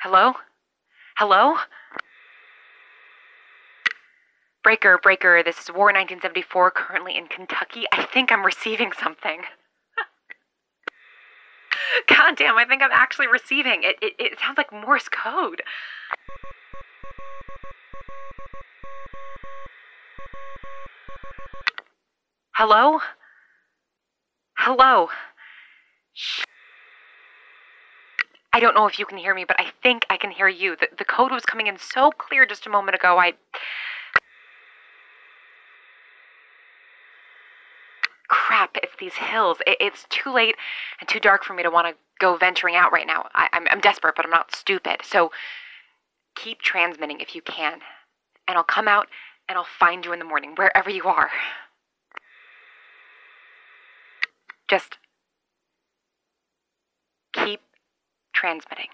Hello? Hello? Breaker, breaker, this is War 1974, currently in Kentucky. I think I'm receiving something. God damn, I think I'm actually receiving. It, it, it sounds like Morse code. Hello? Hello? Shh. I don't know if you can hear me, but I think I can hear you. The, the code was coming in so clear just a moment ago. I. Crap, it's these hills. It, it's too late and too dark for me to want to go venturing out right now. I, I'm, I'm desperate, but I'm not stupid. So keep transmitting if you can. And I'll come out and I'll find you in the morning, wherever you are. Just keep transmitting.